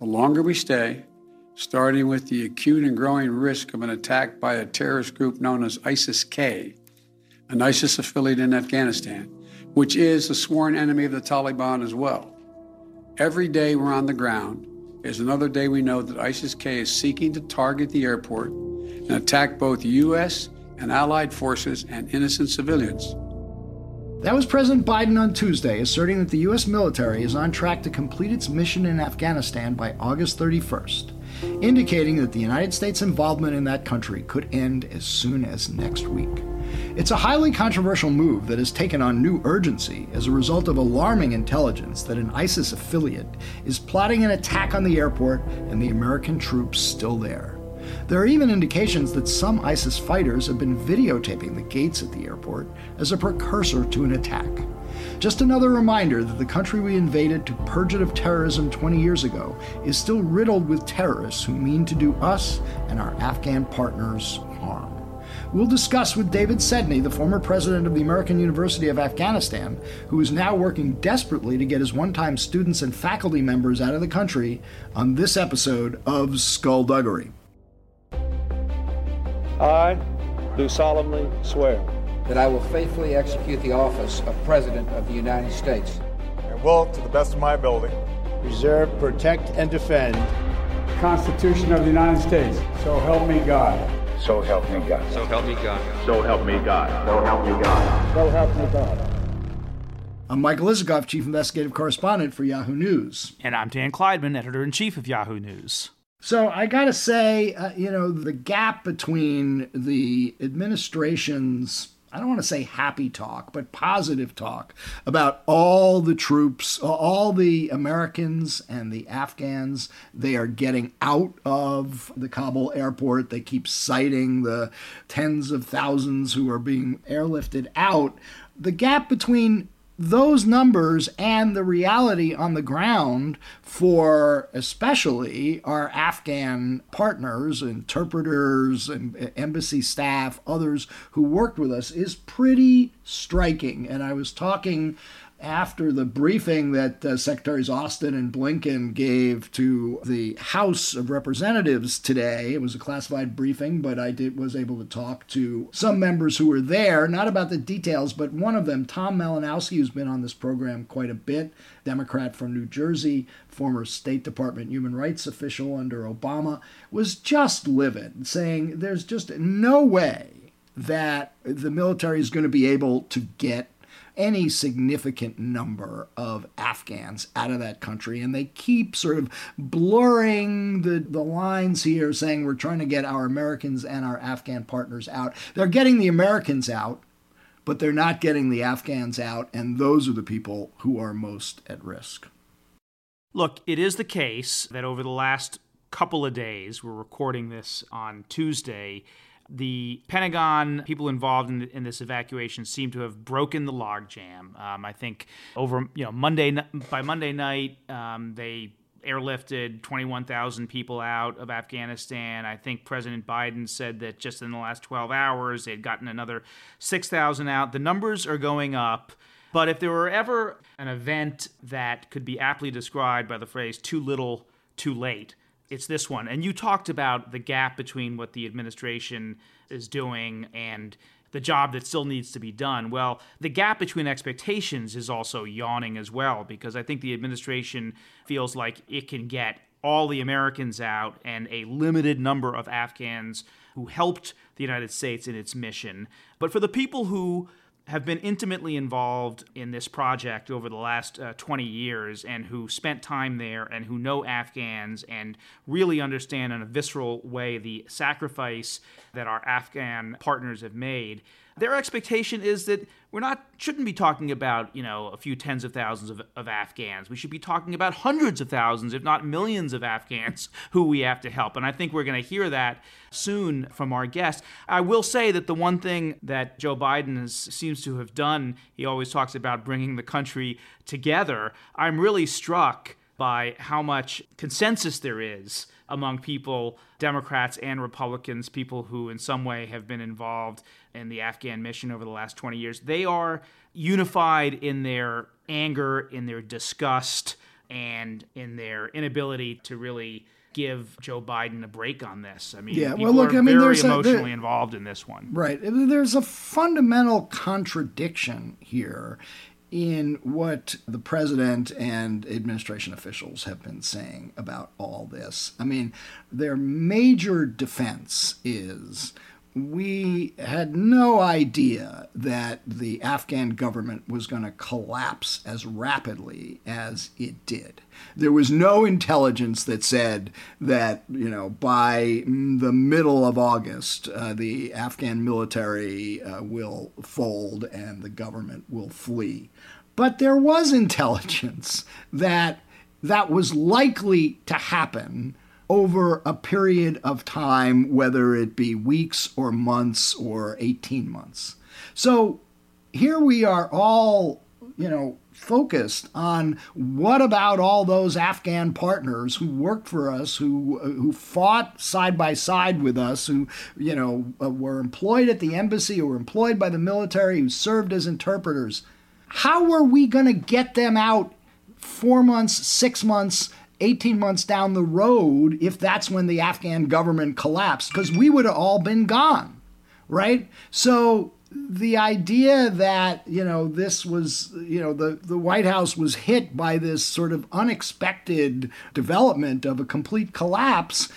The longer we stay, starting with the acute and growing risk of an attack by a terrorist group known as ISIS K, an ISIS affiliate in Afghanistan, which is a sworn enemy of the Taliban as well. Every day we're on the ground is another day we know that ISIS K is seeking to target the airport and attack both U.S. and allied forces and innocent civilians. That was President Biden on Tuesday, asserting that the U.S. military is on track to complete its mission in Afghanistan by August 31st, indicating that the United States' involvement in that country could end as soon as next week. It's a highly controversial move that has taken on new urgency as a result of alarming intelligence that an ISIS affiliate is plotting an attack on the airport and the American troops still there. There are even indications that some ISIS fighters have been videotaping the gates at the airport as a precursor to an attack. Just another reminder that the country we invaded to purge it of terrorism 20 years ago is still riddled with terrorists who mean to do us and our Afghan partners harm. We'll discuss with David Sedney, the former president of the American University of Afghanistan, who is now working desperately to get his one time students and faculty members out of the country, on this episode of Skullduggery. I do solemnly swear that I will faithfully execute the office of President of the United States and will, to the best of my ability, preserve, protect, and defend the Constitution of the United States. So help me God. So help me God. So help me God. So help me God. So help me God. So help me God. I'm Michael Isikoff, Chief Investigative Correspondent for Yahoo News. And I'm Dan Klaidman, Editor in Chief of Yahoo News. So I got to say, uh, you know, the gap between the administration's I don't want to say happy talk, but positive talk about all the troops, all the Americans and the Afghans they are getting out of the Kabul airport. They keep citing the tens of thousands who are being airlifted out. The gap between those numbers and the reality on the ground for especially our Afghan partners, interpreters, and embassy staff, others who worked with us is pretty striking. And I was talking after the briefing that uh, Secretaries Austin and Blinken gave to the House of Representatives today. It was a classified briefing, but I did was able to talk to some members who were there, not about the details, but one of them, Tom Malinowski, who's been on this program quite a bit, Democrat from New Jersey, former State Department human rights official under Obama, was just livid, saying there's just no way that the military is going to be able to get any significant number of Afghans out of that country. And they keep sort of blurring the, the lines here, saying we're trying to get our Americans and our Afghan partners out. They're getting the Americans out, but they're not getting the Afghans out. And those are the people who are most at risk. Look, it is the case that over the last couple of days, we're recording this on Tuesday, the Pentagon, people involved in, in, this evacuation, seem to have broken the logjam. Um, I think over you know Monday by Monday night, um, they airlifted 21,000 people out of Afghanistan. I think President Biden said that just in the last 12 hours, they'd gotten another 6,000 out. The numbers are going up. But if there were ever an event that could be aptly described by the phrase too little, too late, it's this one. And you talked about the gap between what the administration is doing and the job that still needs to be done. Well, the gap between expectations is also yawning as well because I think the administration feels like it can get all the Americans out and a limited number of Afghans who helped the United States in its mission. But for the people who have been intimately involved in this project over the last uh, 20 years and who spent time there and who know Afghans and really understand in a visceral way the sacrifice that our Afghan partners have made their expectation is that we're not shouldn't be talking about you know a few tens of thousands of, of afghans. We should be talking about hundreds of thousands if not millions of afghans who we have to help. And i think we're going to hear that soon from our guest i will say that the one thing that joe biden has, seems to have done he always talks about bringing the country together. I'm really struck by how much consensus there is among people, Democrats and Republicans, people who in some way have been involved in the Afghan mission over the last 20 years. They are unified in their anger, in their disgust, and in their inability to really give Joe Biden a break on this. I mean, Yeah, well, look, are I mean, very there's a- there- emotionally involved in this one. Right. There's a fundamental contradiction here in what the president and administration officials have been saying about all this. I mean, their major defense is we had no idea that the Afghan government was going to collapse as rapidly as it did. There was no intelligence that said that, you know, by the middle of August, uh, the Afghan military uh, will fold and the government will flee. But there was intelligence that that was likely to happen over a period of time, whether it be weeks or months or 18 months. So here we are all, you know, focused on what about all those Afghan partners who worked for us, who who fought side by side with us, who you know uh, were employed at the embassy, were employed by the military, who served as interpreters. How are we going to get them out four months, six months, 18 months down the road if that's when the Afghan government collapsed? Because we would have all been gone, right? So the idea that, you know, this was, you know, the, the White House was hit by this sort of unexpected development of a complete collapse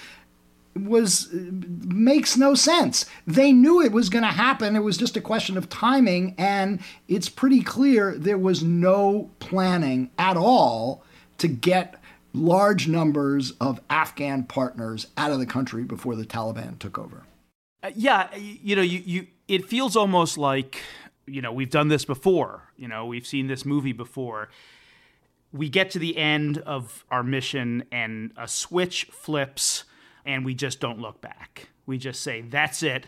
was makes no sense. They knew it was going to happen. It was just a question of timing and it's pretty clear there was no planning at all to get large numbers of Afghan partners out of the country before the Taliban took over. Uh, yeah, y- you know, you, you it feels almost like you know we've done this before. You know, we've seen this movie before. We get to the end of our mission, and a switch flips, and we just don't look back. We just say, "That's it."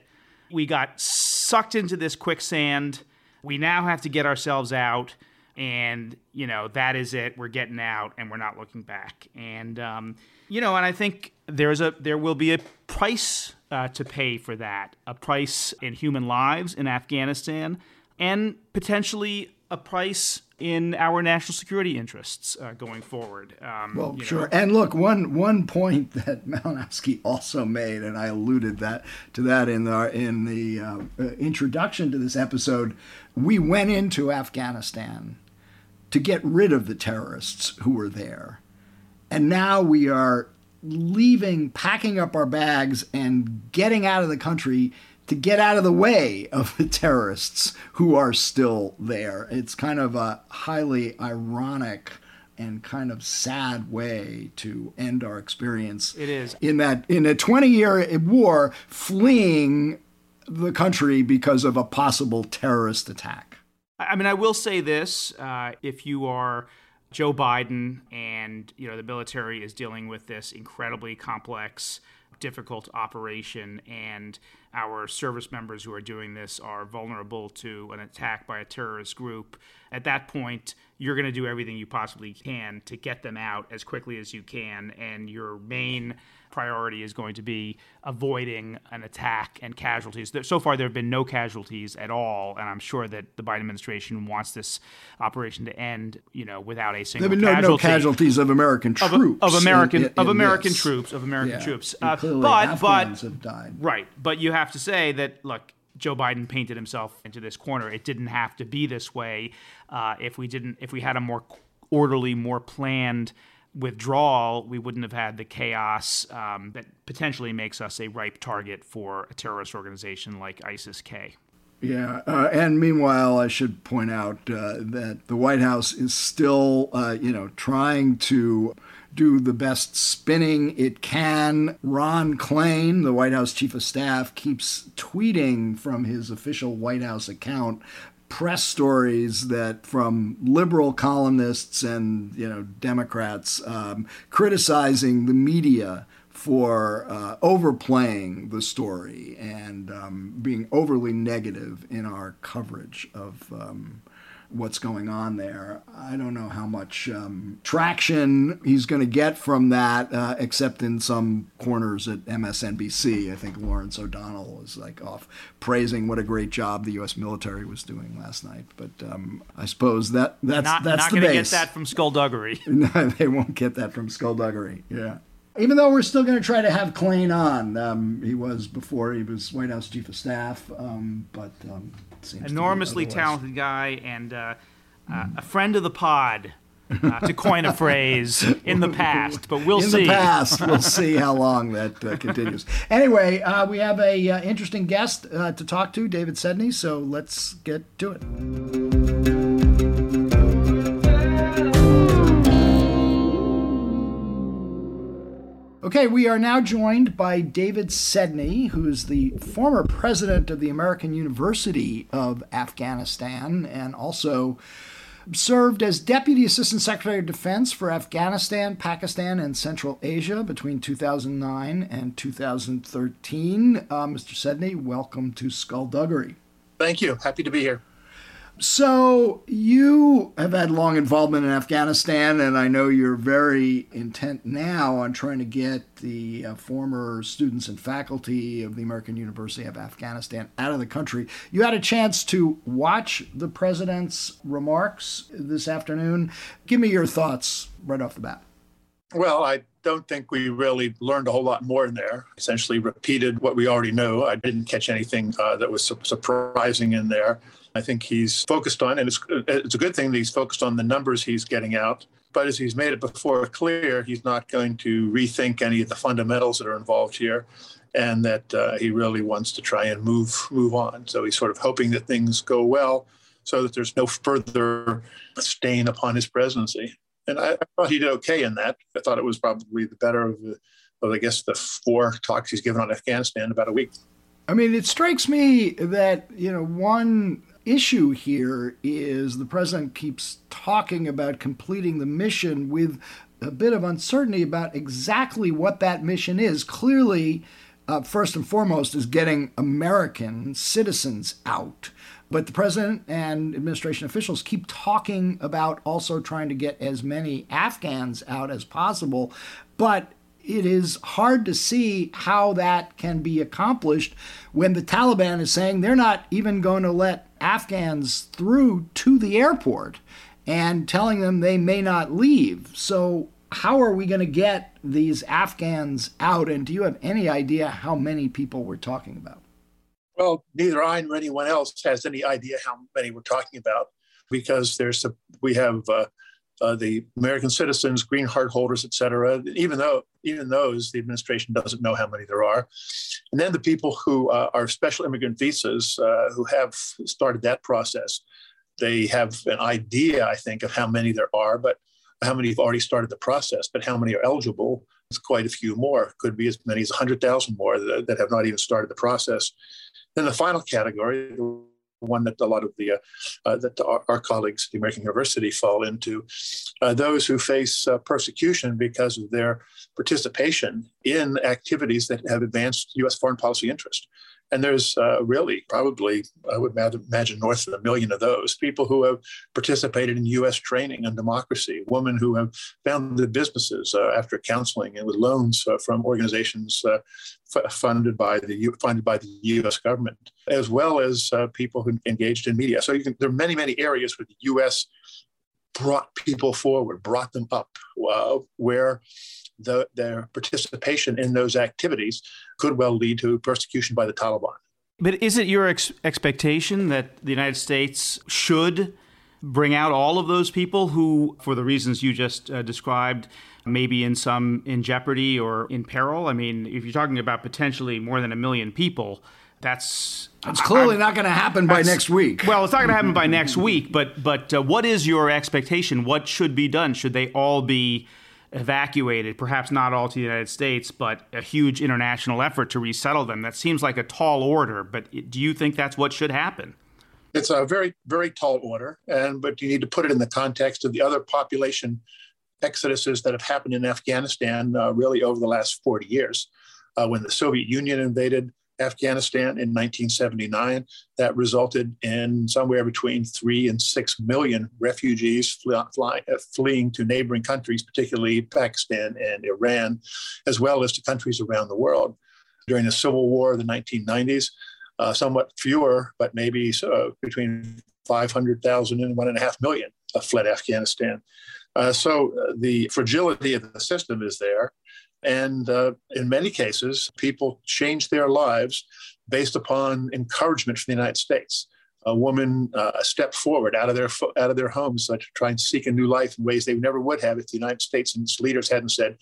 We got sucked into this quicksand. We now have to get ourselves out, and you know that is it. We're getting out, and we're not looking back. And um, you know, and I think there's a there will be a price uh, to pay for that, a price in human lives in Afghanistan, and potentially a price in our national security interests uh, going forward. Um, Well, you know. sure. And look, one one point that Malinowski also made, and I alluded that to that in the in the uh, introduction to this episode. We went into Afghanistan to get rid of the terrorists who were there, and now we are leaving, packing up our bags, and getting out of the country to get out of the way of the terrorists who are still there. It's kind of a highly ironic and kind of sad way to end our experience. It is. In that in a 20-year war fleeing the country because of a possible terrorist attack. I mean, I will say this: uh, if you are Joe Biden and you know the military is dealing with this incredibly complex, difficult operation, and our service members who are doing this are vulnerable to an attack by a terrorist group, at that point, you're going to do everything you possibly can to get them out as quickly as you can, and your main priority is going to be avoiding an attack and casualties. So far, there have been no casualties at all, and I'm sure that the Biden administration wants this operation to end, you know, without a single There have been no, no casualty. casualties of American troops. of American in- in- of American this. troops of American Yeah. troops. Uh, but Afghans but have died. right, but you have to say that look, Joe Biden painted himself into this corner. It didn't have to be this way. Uh, if we didn't, if we had a more orderly, more planned withdrawal, we wouldn't have had the chaos um, that potentially makes us a ripe target for a terrorist organization like ISIS-K. Yeah, uh, and meanwhile, I should point out uh, that the White House is still, uh, you know, trying to do the best spinning it can. Ron Klain, the White House chief of staff, keeps tweeting from his official White House account press stories that from liberal columnists and you know Democrats um, criticizing the media for uh, overplaying the story and um, being overly negative in our coverage of um, what's going on there. I don't know how much um, traction he's going to get from that, uh, except in some corners at MSNBC. I think Lawrence O'Donnell was like off praising what a great job the U.S. military was doing last night. But um, I suppose that that's not, that's not the gonna get that from skullduggery. no, they won't get that from skullduggery. Yeah. Even though we're still going to try to have Klain on, um, he was before he was White House chief of staff, um, but um, to Enormously talented guy and uh, uh, a friend of the pod, uh, to coin a phrase in the past. But we'll in see. In the past. We'll see how long that uh, continues. Anyway, uh, we have a uh, interesting guest uh, to talk to, David Sedney. So let's get to it. Okay, we are now joined by David Sedney, who's the former president of the American University of Afghanistan and also served as Deputy Assistant Secretary of Defense for Afghanistan, Pakistan, and Central Asia between 2009 and 2013. Uh, Mr. Sedney, welcome to Skullduggery. Thank you. Happy to be here. So, you have had long involvement in Afghanistan, and I know you're very intent now on trying to get the uh, former students and faculty of the American University of Afghanistan out of the country. You had a chance to watch the president's remarks this afternoon. Give me your thoughts right off the bat. Well, I don't think we really learned a whole lot more in there. Essentially, repeated what we already know. I didn't catch anything uh, that was su- surprising in there. I think he's focused on, and it's, it's a good thing that he's focused on the numbers he's getting out. But as he's made it before clear, he's not going to rethink any of the fundamentals that are involved here, and that uh, he really wants to try and move move on. So he's sort of hoping that things go well, so that there's no further stain upon his presidency. And I, I thought he did okay in that. I thought it was probably the better of, the, of I guess, the four talks he's given on Afghanistan about a week. I mean, it strikes me that, you know, one issue here is the president keeps talking about completing the mission with a bit of uncertainty about exactly what that mission is. Clearly, uh, first and foremost, is getting American citizens out. But the president and administration officials keep talking about also trying to get as many Afghans out as possible. But it is hard to see how that can be accomplished when the Taliban is saying they're not even going to let Afghans through to the airport and telling them they may not leave. So, how are we going to get these Afghans out? And do you have any idea how many people we're talking about? Well, neither I nor anyone else has any idea how many we're talking about because there's a, we have uh, uh, the American citizens, green card holders, et cetera. Even though even those, the administration doesn't know how many there are. And then the people who uh, are special immigrant visas uh, who have started that process, they have an idea, I think, of how many there are, but how many have already started the process, but how many are eligible? It's quite a few more. Could be as many as 100,000 more that, that have not even started the process. Then the final category, one that a lot of the uh, uh, that our, our, colleagues at the American University fall into, uh, those who face uh, persecution because of their participation in activities that have advanced U.S. foreign policy interest. And there's uh, really probably, I would imagine, north of a million of those people who have participated in U.S. training on democracy, women who have founded businesses uh, after counseling and with loans uh, from organizations uh, f- funded by the U- funded by the U.S. government, as well as uh, people who engaged in media. So you can, there are many, many areas where the U.S. brought people forward, brought them up, uh, where the, their participation in those activities could well lead to persecution by the Taliban. But is it your ex- expectation that the United States should bring out all of those people who, for the reasons you just uh, described, maybe in some in jeopardy or in peril? I mean, if you're talking about potentially more than a million people, that's it's clearly I, not going to happen by next week. Well, it's not going to happen by next week. But but uh, what is your expectation? What should be done? Should they all be evacuated, perhaps not all to the United States, but a huge international effort to resettle them. That seems like a tall order, but do you think that's what should happen? It's a very, very tall order, and but you need to put it in the context of the other population exoduses that have happened in Afghanistan uh, really over the last 40 years. Uh, when the Soviet Union invaded, Afghanistan in 1979. That resulted in somewhere between three and six million refugees fly, uh, fleeing to neighboring countries, particularly Pakistan and Iran, as well as to countries around the world. During the Civil War of the 1990s, uh, somewhat fewer, but maybe between 500,000 and one and a half million fled Afghanistan. Uh, so uh, the fragility of the system is there. And uh, in many cases, people change their lives based upon encouragement from the United States. A woman uh, stepped forward out of their out of their homes to try and seek a new life in ways they never would have if the United States and its leaders hadn't said,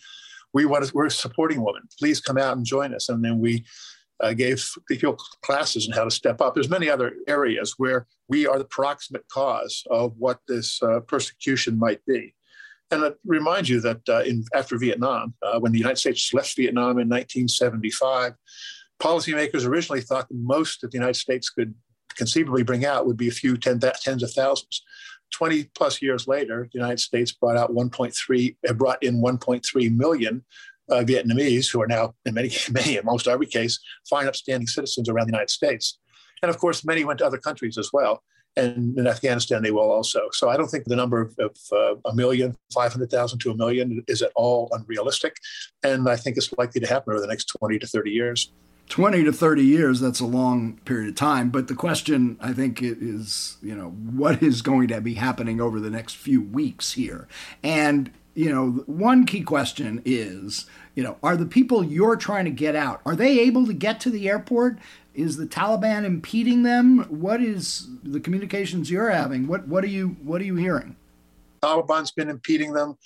"We want to, we're supporting women. Please come out and join us." And then we uh, gave people classes on how to step up. There's many other areas where we are the proximate cause of what this uh, persecution might be. And I remind you that uh, in, after Vietnam, uh, when the United States left Vietnam in 1975, policymakers originally thought the most that the United States could conceivably bring out would be a few ten, tens of thousands. 20 plus years later, the United States brought out 1.3, uh, brought in 1.3 million uh, Vietnamese who are now, in many, many, in most every case, fine, upstanding citizens around the United States. And of course, many went to other countries as well and in Afghanistan they will also. So I don't think the number of, of uh, a million, 500,000 to a million is at all unrealistic. And I think it's likely to happen over the next 20 to 30 years. 20 to 30 years, that's a long period of time. But the question, I think, is, you know, what is going to be happening over the next few weeks here? And, you know, one key question is, you know, are the people you're trying to get out, are they able to get to the airport? is the Taliban impeding them? What is the communications you're having? What what are you what are you hearing? Taliban's been impeding them.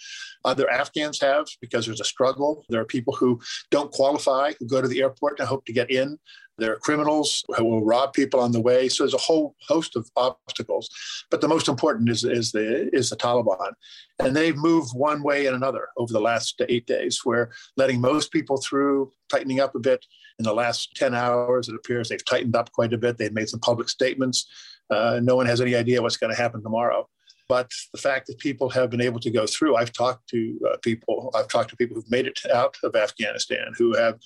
Other Afghans have because there's a struggle. There are people who don't qualify who go to the airport and hope to get in. There are criminals who will rob people on the way. So there's a whole host of obstacles. But the most important is, is the is the Taliban. And they've moved one way and another over the last eight days, where letting most people through, tightening up a bit. In the last 10 hours, it appears they've tightened up quite a bit. They've made some public statements. Uh, no one has any idea what's going to happen tomorrow. But the fact that people have been able to go through, I've talked to uh, people, I've talked to people who've made it out of Afghanistan who have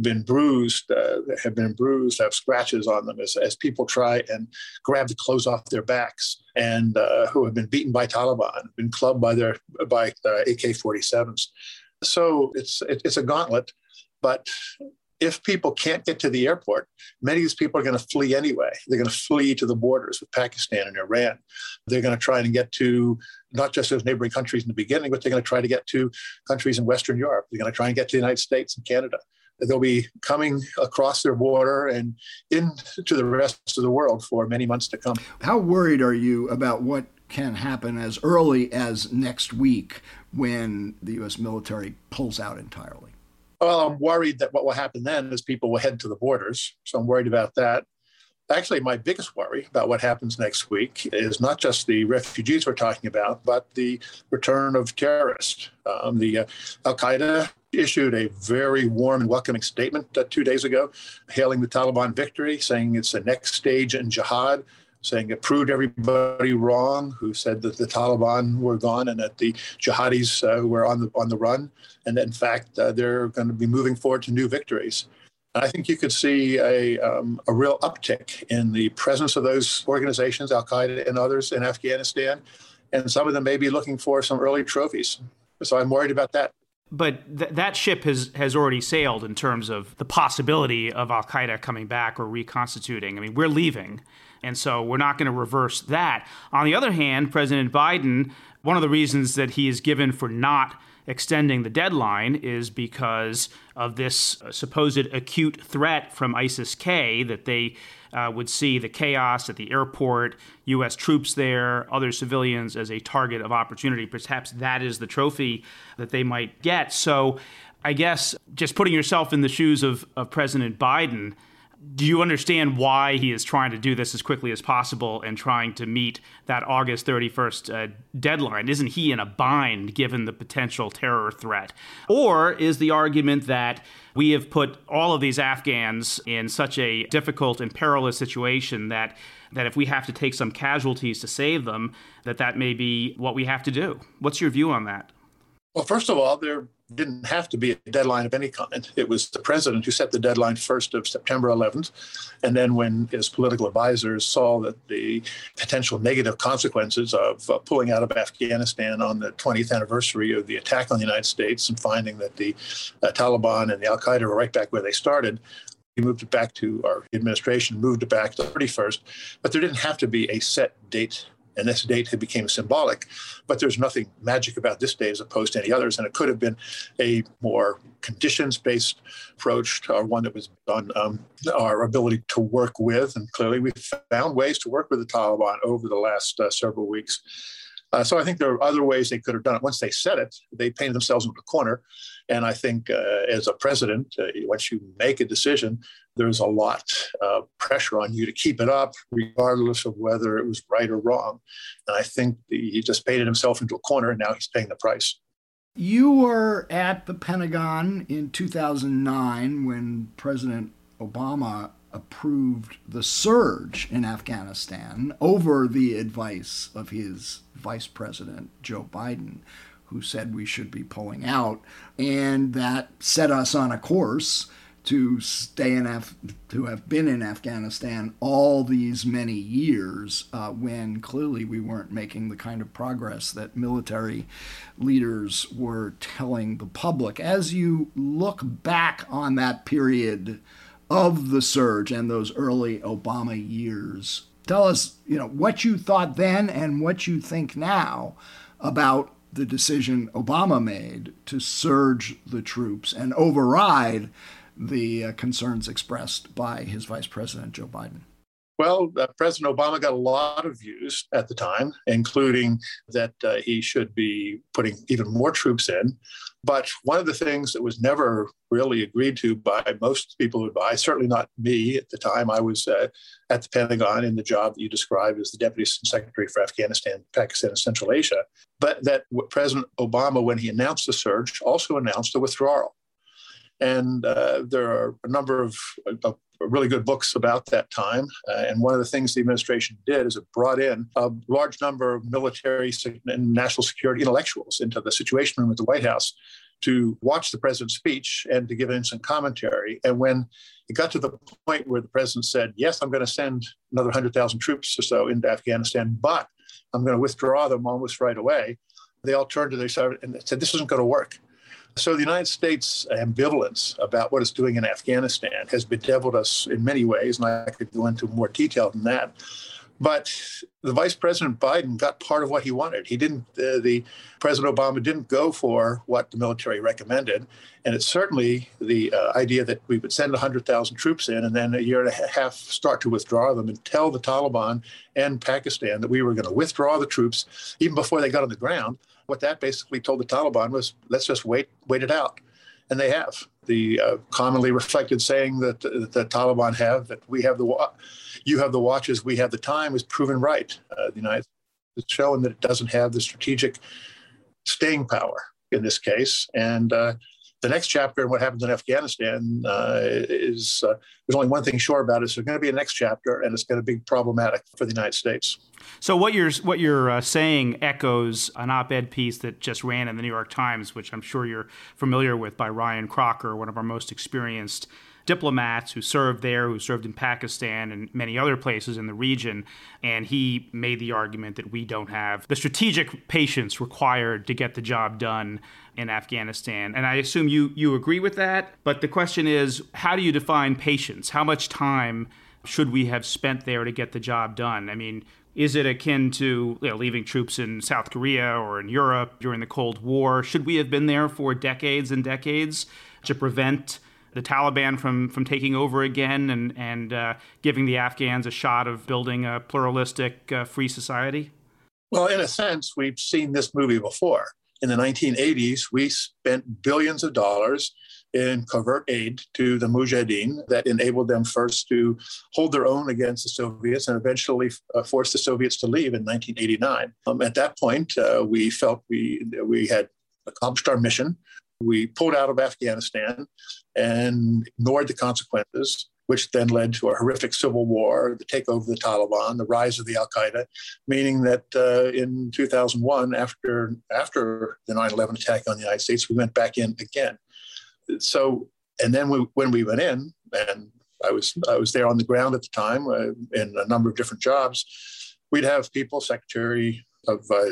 been bruised, uh, have been bruised, have scratches on them as, as people try and grab the clothes off their backs, and uh, who have been beaten by Taliban, been clubbed by their by uh, AK-47s. So it's it's a gauntlet, but if people can't get to the airport, many of these people are going to flee anyway. They're going to flee to the borders with Pakistan and Iran. They're going to try and get to not just those neighboring countries in the beginning, but they're going to try to get to countries in Western Europe. They're going to try and get to the United States and Canada. They'll be coming across their border and into the rest of the world for many months to come. How worried are you about what can happen as early as next week when the U.S. military pulls out entirely? Well, I'm worried that what will happen then is people will head to the borders. So I'm worried about that. Actually, my biggest worry about what happens next week is not just the refugees we're talking about, but the return of terrorists. Um, the uh, Al Qaeda issued a very warm and welcoming statement uh, two days ago, hailing the Taliban victory, saying it's the next stage in jihad saying it proved everybody wrong who said that the Taliban were gone and that the jihadis uh, were on the on the run, and that in fact uh, they're going to be moving forward to new victories. And I think you could see a, um, a real uptick in the presence of those organizations, Al Qaeda and others in Afghanistan, and some of them may be looking for some early trophies. So I'm worried about that. But th- that ship has, has already sailed in terms of the possibility of Al Qaeda coming back or reconstituting. I mean, we're leaving. And so we're not going to reverse that. On the other hand, President Biden, one of the reasons that he is given for not extending the deadline is because of this supposed acute threat from ISIS K that they uh, would see the chaos at the airport, U.S. troops there, other civilians as a target of opportunity. Perhaps that is the trophy that they might get. So I guess just putting yourself in the shoes of, of President Biden, do you understand why he is trying to do this as quickly as possible and trying to meet that August 31st uh, deadline? Isn't he in a bind given the potential terror threat? Or is the argument that we have put all of these Afghans in such a difficult and perilous situation that that if we have to take some casualties to save them, that that may be what we have to do? What's your view on that? Well, first of all, they're didn't have to be a deadline of any kind. It was the president who set the deadline first of September 11th. And then, when his political advisors saw that the potential negative consequences of uh, pulling out of Afghanistan on the 20th anniversary of the attack on the United States and finding that the uh, Taliban and the Al Qaeda were right back where they started, he moved it back to our administration, moved it back to the 31st. But there didn't have to be a set date and this date had became symbolic. But there's nothing magic about this day as opposed to any others, and it could have been a more conditions-based approach or one that was on um, our ability to work with. And clearly, we found ways to work with the Taliban over the last uh, several weeks. Uh, so I think there are other ways they could have done it. Once they said it, they painted themselves into a corner. And I think uh, as a president, uh, once you make a decision, there's a lot of pressure on you to keep it up, regardless of whether it was right or wrong. And I think the, he just painted himself into a corner, and now he's paying the price. You were at the Pentagon in 2009 when President Obama approved the surge in Afghanistan over the advice of his vice president, Joe Biden, who said we should be pulling out. And that set us on a course to stay in Af- to have been in Afghanistan all these many years uh, when clearly we weren't making the kind of progress that military leaders were telling the public. As you look back on that period of the surge and those early Obama years, tell us, you know, what you thought then and what you think now about the decision Obama made to surge the troops and override the uh, concerns expressed by his vice president, Joe Biden? Well, uh, President Obama got a lot of views at the time, including that uh, he should be putting even more troops in. But one of the things that was never really agreed to by most people who certainly not me at the time, I was uh, at the Pentagon in the job that you described as the Deputy Secretary for Afghanistan, Pakistan, and Central Asia. But that President Obama, when he announced the surge, also announced the withdrawal. And uh, there are a number of, of, really good books about that time. Uh, and one of the things the administration did is it brought in a large number of military and national security intellectuals into the Situation Room at the White House to watch the president's speech and to give instant commentary. And when it got to the point where the president said, Yes, I'm going to send another 100,000 troops or so into Afghanistan, but I'm going to withdraw them almost right away, they all turned to their side and said, This isn't going to work. So the United States' ambivalence about what it's doing in Afghanistan has bedeviled us in many ways, and I could go into more detail than that. But the Vice President Biden got part of what he wanted. He didn't. Uh, the President Obama didn't go for what the military recommended, and it's certainly the uh, idea that we would send 100,000 troops in and then a year and a half start to withdraw them and tell the Taliban and Pakistan that we were going to withdraw the troops even before they got on the ground what that basically told the Taliban was, let's just wait, wait it out. And they have. The uh, commonly reflected saying that, that, the Taliban have that we have the wa- you have the watches, we have the time is proven right. Uh, the United States has shown that it doesn't have the strategic staying power in this case. And uh, the next chapter and what happens in Afghanistan uh, is uh, there's only one thing sure about it. It's going to be a next chapter, and it's going to be problematic for the United States. So what you're what you're uh, saying echoes an op-ed piece that just ran in the New York Times, which I'm sure you're familiar with, by Ryan Crocker, one of our most experienced diplomats who served there, who served in Pakistan and many other places in the region. And he made the argument that we don't have the strategic patience required to get the job done in Afghanistan. And I assume you, you agree with that. But the question is how do you define patience? How much time should we have spent there to get the job done? I mean, is it akin to you know, leaving troops in South Korea or in Europe during the Cold War? Should we have been there for decades and decades to prevent the Taliban from, from taking over again and, and uh, giving the Afghans a shot of building a pluralistic, uh, free society? Well, in a sense, we've seen this movie before. In the 1980s, we spent billions of dollars in covert aid to the Mujahideen that enabled them first to hold their own against the Soviets and eventually uh, force the Soviets to leave in 1989. Um, at that point, uh, we felt we, we had accomplished our mission. We pulled out of Afghanistan and ignored the consequences, which then led to a horrific civil war, the takeover of the Taliban, the rise of the Al Qaeda, meaning that uh, in 2001, after, after the 9 11 attack on the United States, we went back in again. So, and then we, when we went in, and I was, I was there on the ground at the time uh, in a number of different jobs, we'd have people, Secretary of uh,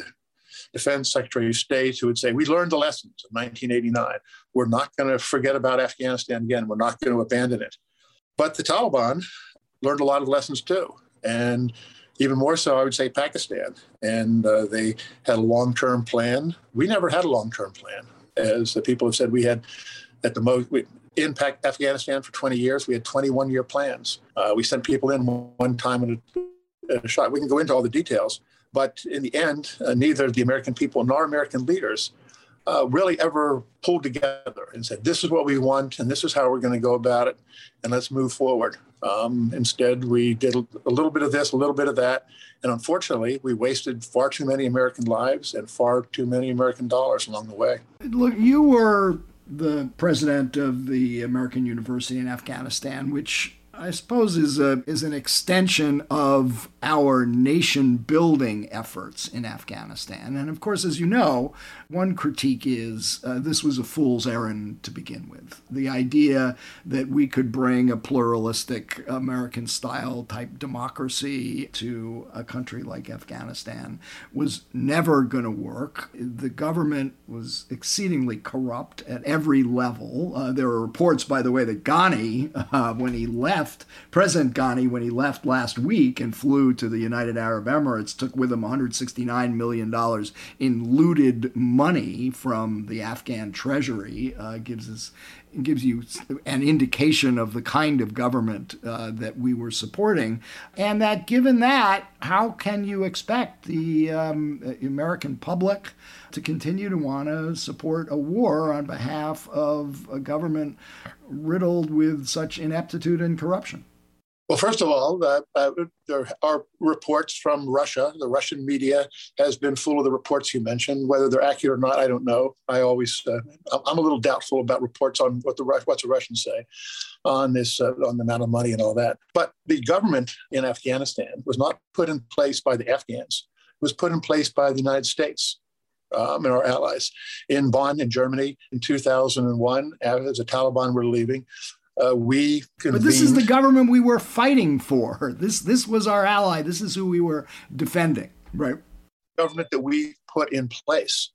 Defense Secretary of State who would say, We learned the lessons of 1989. We're not going to forget about Afghanistan again. We're not going to abandon it. But the Taliban learned a lot of lessons too. And even more so, I would say Pakistan. And uh, they had a long term plan. We never had a long term plan. As the people have said, we had at the most, we, in Afghanistan for 20 years, we had 21 year plans. Uh, we sent people in one time in a, a shot. We can go into all the details. But in the end, uh, neither the American people nor American leaders uh, really ever pulled together and said, this is what we want and this is how we're going to go about it and let's move forward. Um, instead, we did a little bit of this, a little bit of that. And unfortunately, we wasted far too many American lives and far too many American dollars along the way. Look, you were the president of the American University in Afghanistan, which I suppose is a is an extension of our nation building efforts in Afghanistan. And of course, as you know, one critique is uh, this was a fool's errand to begin with. The idea that we could bring a pluralistic American style type democracy to a country like Afghanistan was never going to work. The government was exceedingly corrupt at every level. Uh, there are reports, by the way, that Ghani, uh, when he left, President Ghani, when he left last week and flew to the United Arab Emirates, took with him $169 million in looted money from the Afghan treasury. Uh, gives us gives you an indication of the kind of government uh, that we were supporting, and that given that, how can you expect the um, American public to continue to want to support a war on behalf of a government riddled with such ineptitude and corruption? Well, first of all, uh, uh, there are reports from Russia. The Russian media has been full of the reports you mentioned. Whether they're accurate or not, I don't know. I always, uh, I'm a little doubtful about reports on what the what the Russians say on this, uh, on the amount of money and all that. But the government in Afghanistan was not put in place by the Afghans. It was put in place by the United States. Um, and our allies in Bonn, in Germany, in 2001, as the Taliban were leaving, uh, we convened. But this is the government we were fighting for. This this was our ally. This is who we were defending. Right. Government that we put in place.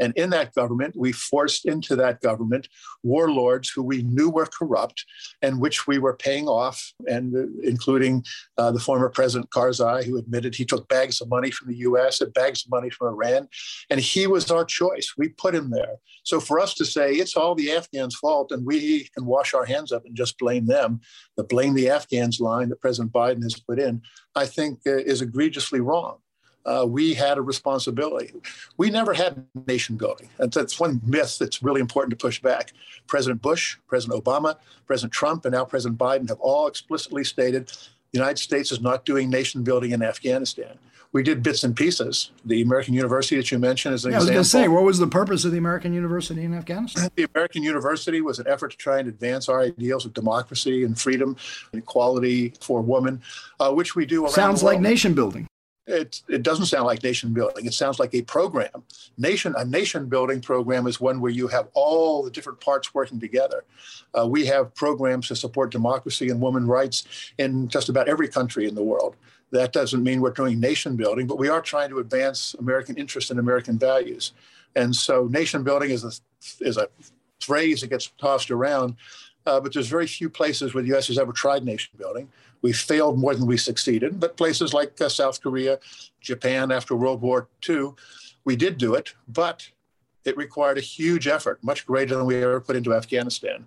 And in that government, we forced into that government warlords who we knew were corrupt and which we were paying off, and uh, including uh, the former President Karzai, who admitted he took bags of money from the US and bags of money from Iran. And he was our choice. We put him there. So for us to say it's all the Afghans' fault and we can wash our hands up and just blame them, the blame the Afghans line that President Biden has put in, I think uh, is egregiously wrong uh, we had a responsibility. We never had nation building. And that's one myth that's really important to push back. President Bush, President Obama, President Trump, and now President Biden have all explicitly stated the United States is not doing nation building in Afghanistan. We did bits and pieces. The American University that you mentioned is an yeah, example. I was going to say, what was the purpose of the American University in Afghanistan? The American University was an effort to try and advance our ideals of democracy and freedom and equality for women, uh, which we do. Sounds like nation building it, it doesn't sound like nation building. It sounds like a program. Nation a nation building program is one where you have all the different parts working together. Uh, we have programs to support democracy and women's rights in just about every country in the world. That doesn't mean we're doing nation building, but we are trying to advance American interests and American values. And so, nation building is a is a phrase that gets tossed around, uh, but there's very few places where the U.S. has ever tried nation building. We failed more than we succeeded, but places like uh, South Korea, Japan after World War II, we did do it, but it required a huge effort, much greater than we ever put into Afghanistan.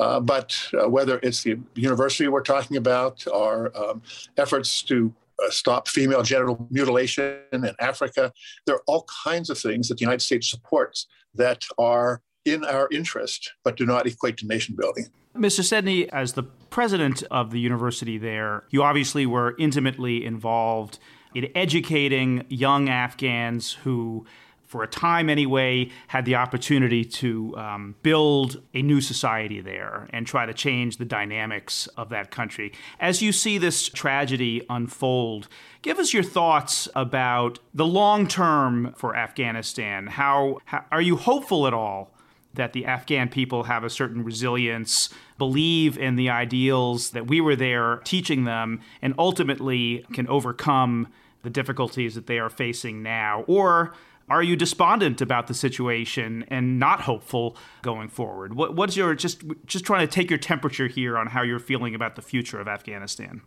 Uh, but uh, whether it's the university we're talking about or um, efforts to uh, stop female genital mutilation in Africa, there are all kinds of things that the United States supports that are in our interest, but do not equate to nation building. Mr. Sedney, as the president of the university there, you obviously were intimately involved in educating young Afghans who for a time anyway, had the opportunity to um, build a new society there and try to change the dynamics of that country. As you see this tragedy unfold, give us your thoughts about the long term for Afghanistan. How, how are you hopeful at all? That the Afghan people have a certain resilience, believe in the ideals that we were there teaching them, and ultimately can overcome the difficulties that they are facing now? Or are you despondent about the situation and not hopeful going forward? What, what's your just just trying to take your temperature here on how you're feeling about the future of Afghanistan?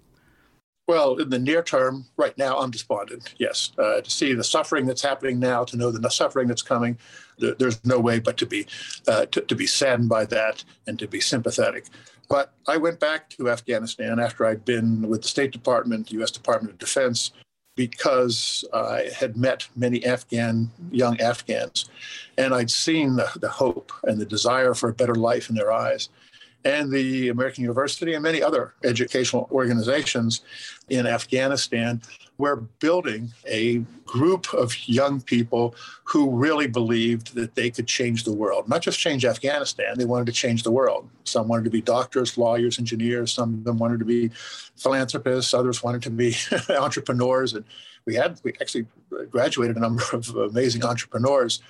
Well, in the near term, right now, I'm despondent. Yes, uh, to see the suffering that's happening now, to know the suffering that's coming, there's no way but to be uh, to, to be saddened by that and to be sympathetic. But I went back to Afghanistan after I'd been with the State Department, the U.S. Department of Defense, because I had met many Afghan, young Afghans, and I'd seen the, the hope and the desire for a better life in their eyes. And the American University and many other educational organizations in Afghanistan we're building a group of young people who really believed that they could change the world, not just change Afghanistan, they wanted to change the world. Some wanted to be doctors, lawyers, engineers, some of them wanted to be philanthropists, others wanted to be entrepreneurs. And we had, we actually graduated a number of amazing entrepreneurs.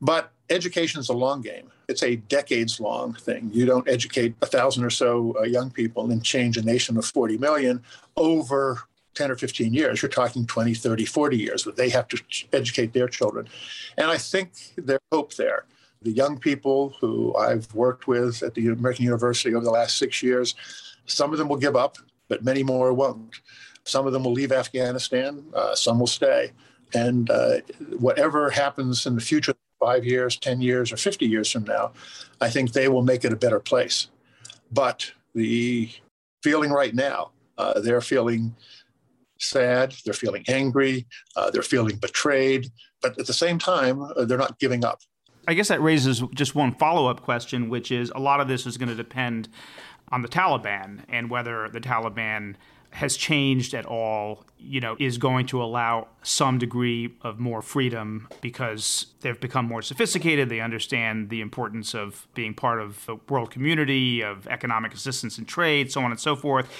But education is a long game. It's a decades long thing. You don't educate a thousand or so uh, young people and change a nation of 40 million over 10 or 15 years. You're talking 20, 30, 40 years, but they have to educate their children. And I think there's hope there. The young people who I've worked with at the American University over the last six years, some of them will give up, but many more won't. Some of them will leave Afghanistan, uh, some will stay. And uh, whatever happens in the future, five years, 10 years, or 50 years from now, I think they will make it a better place. But the feeling right now, uh, they're feeling sad, they're feeling angry, uh, they're feeling betrayed, but at the same time, uh, they're not giving up. I guess that raises just one follow up question, which is a lot of this is going to depend on the Taliban and whether the Taliban has changed at all, you know, is going to allow some degree of more freedom because they've become more sophisticated. They understand the importance of being part of the world community, of economic assistance and trade, so on and so forth.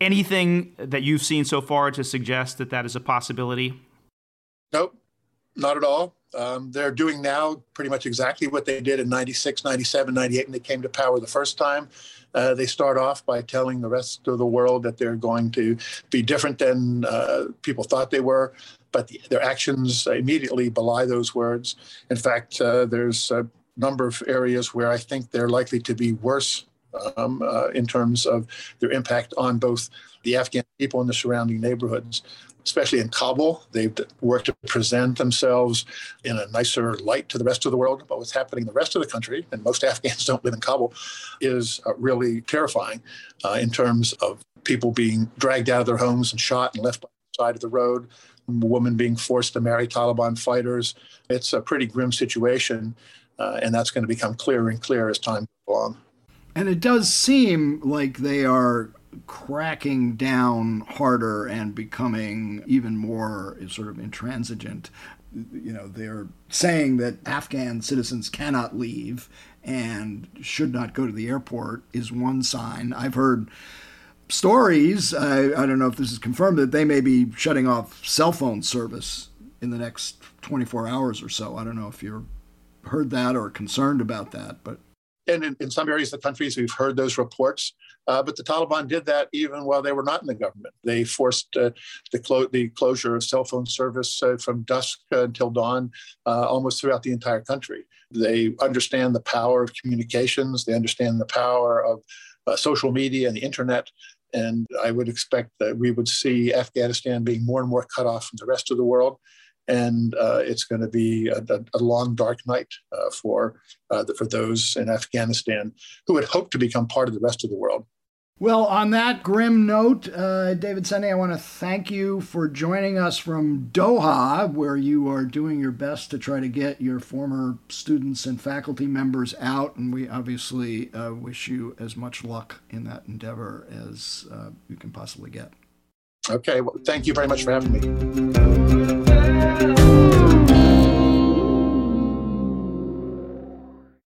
Anything that you've seen so far to suggest that that is a possibility? Nope, not at all. Um, they're doing now pretty much exactly what they did in 96, 97, 98 when they came to power the first time. Uh, they start off by telling the rest of the world that they're going to be different than uh, people thought they were, but the, their actions immediately belie those words. In fact, uh, there's a number of areas where I think they're likely to be worse um, uh, in terms of their impact on both the Afghan people and the surrounding neighborhoods. Especially in Kabul, they've worked to present themselves in a nicer light to the rest of the world. But what's happening in the rest of the country, and most Afghans don't live in Kabul, is uh, really terrifying uh, in terms of people being dragged out of their homes and shot and left by the side of the road, women being forced to marry Taliban fighters. It's a pretty grim situation, uh, and that's going to become clearer and clearer as time goes along. And it does seem like they are cracking down harder and becoming even more sort of intransigent. You know, they're saying that Afghan citizens cannot leave and should not go to the airport is one sign. I've heard stories, I, I don't know if this is confirmed, that they may be shutting off cell phone service in the next 24 hours or so. I don't know if you've heard that or concerned about that, but and in, in some areas of the countries, we've heard those reports. Uh, but the Taliban did that even while they were not in the government. They forced uh, the, clo- the, closure of cell phone service uh, from dusk until dawn, uh, almost throughout the entire country. They understand the power of communications. They understand the power of uh, social media and the internet. And I would expect that we would see Afghanistan being more and more cut off from the rest of the world and uh, it's going to be a, a, long, dark night uh, for uh, for those in Afghanistan who had hoped to become part of the rest of the world. Well, on that grim note, uh, David Sedney, I want to thank you for joining us from Doha, where you are doing your best to try to get your former students and faculty members out. And we obviously uh, wish you as much luck in that endeavor as uh, you can possibly get. Okay. Well, thank you very much for having me. Oh,